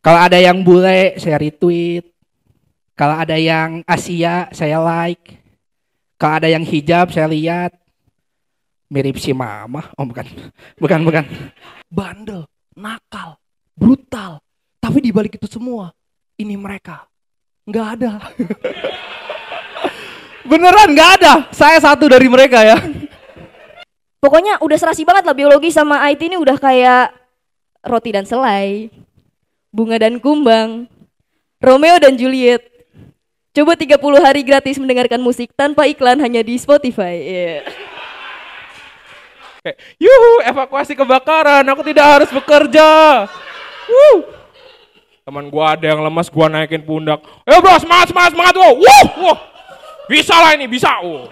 Kalau ada yang bule, saya retweet. Kalau ada yang Asia, saya like. Kalau ada yang hijab, saya lihat. Mirip si mama. Oh bukan. Bukan, bukan. Bandel, nakal, brutal. Tapi di balik itu semua, ini mereka. Nggak ada. Beneran nggak ada. Saya satu dari mereka ya. Pokoknya udah serasi banget lah biologi sama IT ini udah kayak roti dan selai, bunga dan kumbang, Romeo dan Juliet. Coba 30 hari gratis mendengarkan musik tanpa iklan hanya di Spotify. Yeah. Yuhu, evakuasi kebakaran, aku tidak harus bekerja. Wuh. Teman gua ada yang lemas, gua naikin pundak. Ayo bro, semangat, semangat, semangat, wow. Wuh. Bisa lah ini, bisa. Wuh.